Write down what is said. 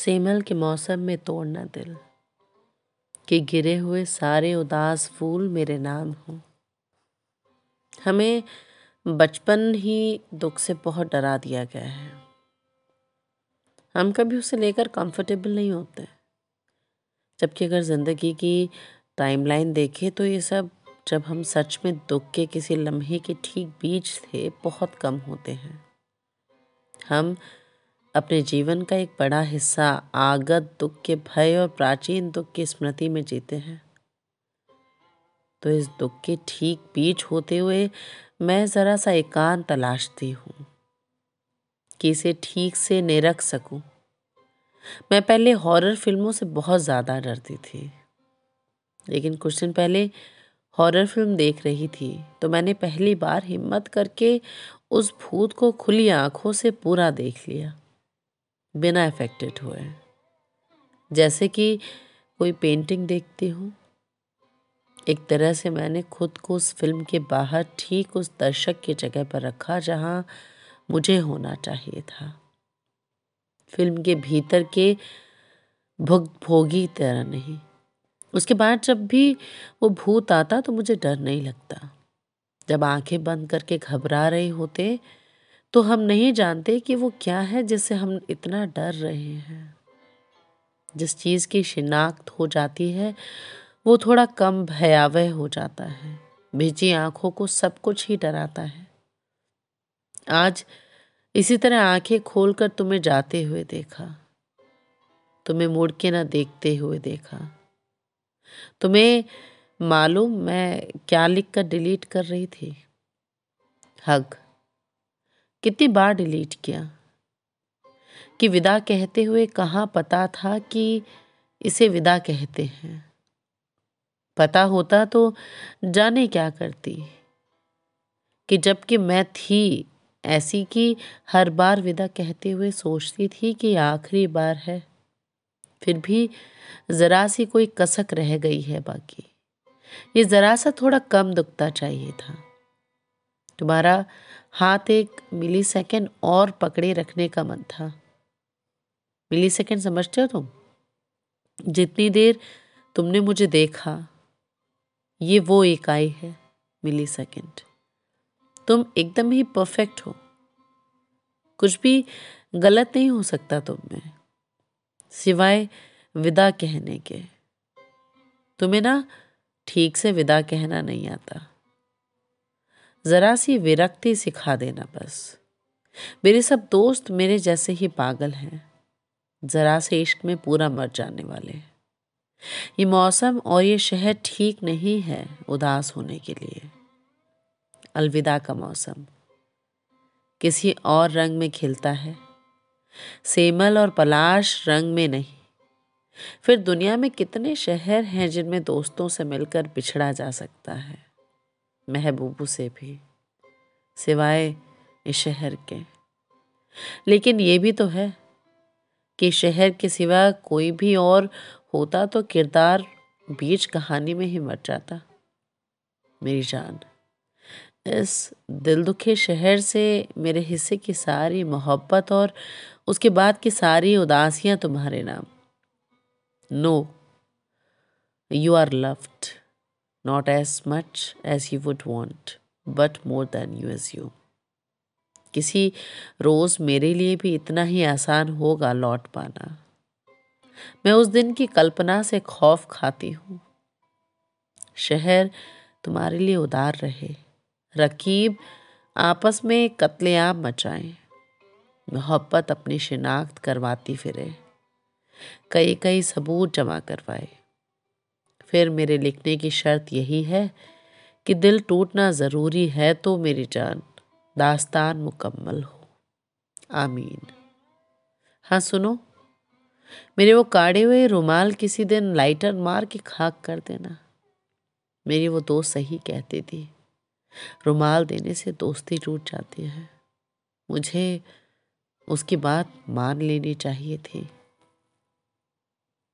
सेमल के मौसम में तोड़ना दिल, कि गिरे हुए सारे उदास फूल मेरे नाम हों। हमें बचपन ही दुख से बहुत डरा दिया गया है। हम कभी उसे लेकर कंफर्टेबल नहीं होते। जबकि अगर ज़िंदगी की टाइमलाइन देखें तो ये सब जब हम सच में दुख के किसी लम्हे के ठीक बीच थे बहुत कम होते हैं। हम अपने जीवन का एक बड़ा हिस्सा आगत दुख के भय और प्राचीन दुख की स्मृति में जीते हैं। तो इस दुख के ठीक बीच होते हुए मैं ज़रा सा एकांत तलाशती हूँ कि इसे ठीक से निरख सकूँ। मैं पहले हॉरर फ़िल्मों से बहुत ज़्यादा डरती थी, लेकिन कुछ दिन पहले हॉरर फ़िल्म देख रही थी तो मैंने पहली बार हिम्मत करके उस भूत को खुली आँखों से पूरा देख लिया। बिना अफेक्टेड हुए। जैसे कि कोई पेंटिंग देखती हूँ, एक तरह से मैंने खुद को उस फ़िल्म के बाहर ठीक उस दर्शक की जगह पर रखा जहाँ मुझे होना चाहिए था। फ़िल्म के भीतर के भुग भोगी तरह नहीं। उसके बाद जब भी वो भूत आता तो मुझे डर नहीं लगता। जब आँखें बंद करके घबरा रहे होते तो हम नहीं जानते कि वो क्या है जिससे हम इतना डर रहे हैं। जिस चीज़ की शिनाख्त हो जाती है, वो थोड़ा कम भयावह हो जाता है। भिजी आँखों को सब कुछ ही डराता है। आज इसी तरह आँखें खोलकर तुम्हें जाते हुए देखा। तुम्हें मुड़ के ना देखते हुए देखा। तुम्हें मालूम मैं क्या लिख कर डिलीट कर रही थी? हग। कितनी बार डिलीट किया? कि विदा कहते हुए कहाँ पता था कि इसे विदा कहते हैं? पता होता तो जाने क्या करती? कि जबकि मैं थी ऐसी कि हर बार विदा कहते हुए सोचती थी कि आखिरी बार है। फिर भी ज़रा सी कोई कसक रह गई है बाकी। ये ज़रा सा थोड़ा कम दुखता चाहिए था। तुम्हारा हाथ एक मिली सेकेंड और पकड़े रखने का मन था। मिली सेकेंड समझते हो तुम? जितनी देर तुमने मुझे देखा, ये वो इकाई है मिली सेकेंड तुम एकदम ही परफेक्ट हो। कुछ भी गलत नहीं हो सकता तुम में, सिवाय विदा कहने के। तुम्हें ना ठीक से विदा कहना नहीं आता। जरा सी विरक्ति सिखा देना बस। मेरे सब दोस्त मेरे जैसे ही पागल हैं। जरा से इश्क में पूरा मर जाने वाले। ये मौसम और ये शहर ठीक नहीं है उदास होने के लिए। अलविदा का मौसम। किसी और रंग में खिलता है। सेमल और पलाश रंग में नहीं। फिर दुनिया में कितने शहर हैं जिनमें दोस्तों से मिलकर पिछड़ा जा सकता है। महबूबू से भी, सिवाय इस शहर के। लेकिन ये भी तो है कि शहर के सिवा कोई भी और होता तो किरदार बीच कहानी में ही मर जाता। मेरी जान, इस दिल दुखे शहर से मेरे हिस्से की सारी मोहब्बत और उसके बाद की सारी उदासियाँ तुम्हारे नाम। Know you are loved as much as you would want but more than you as you किसी रोज़ मेरे लिए भी इतना ही आसान होगा लौट पाना। मैं उस दिन की कल्पना से खौफ खाती हूँ। शहर तुम्हारे लिए उदार रहे। रकीब, आपस में कत्लेआम मचाएँ। मोहब्बत अपनी शिनाख्त करवाती फिरे। कई कई सबूत जमा करवाए। फिर मेरे लिखने की शर्त यही है कि दिल टूटना ज़रूरी है तो मेरी जान दास्तान मुकम्मल हो। आमीन। हाँ सुनो। मेरे वो काढ़े हुए रुमाल किसी दिन लाइटर मार के खाक कर देना। मेरी वो दोस्त सही कहती थी। रुमाल देने से दोस्ती टूट जाती है। मुझे उसकी बात मान लेनी चाहिए थी।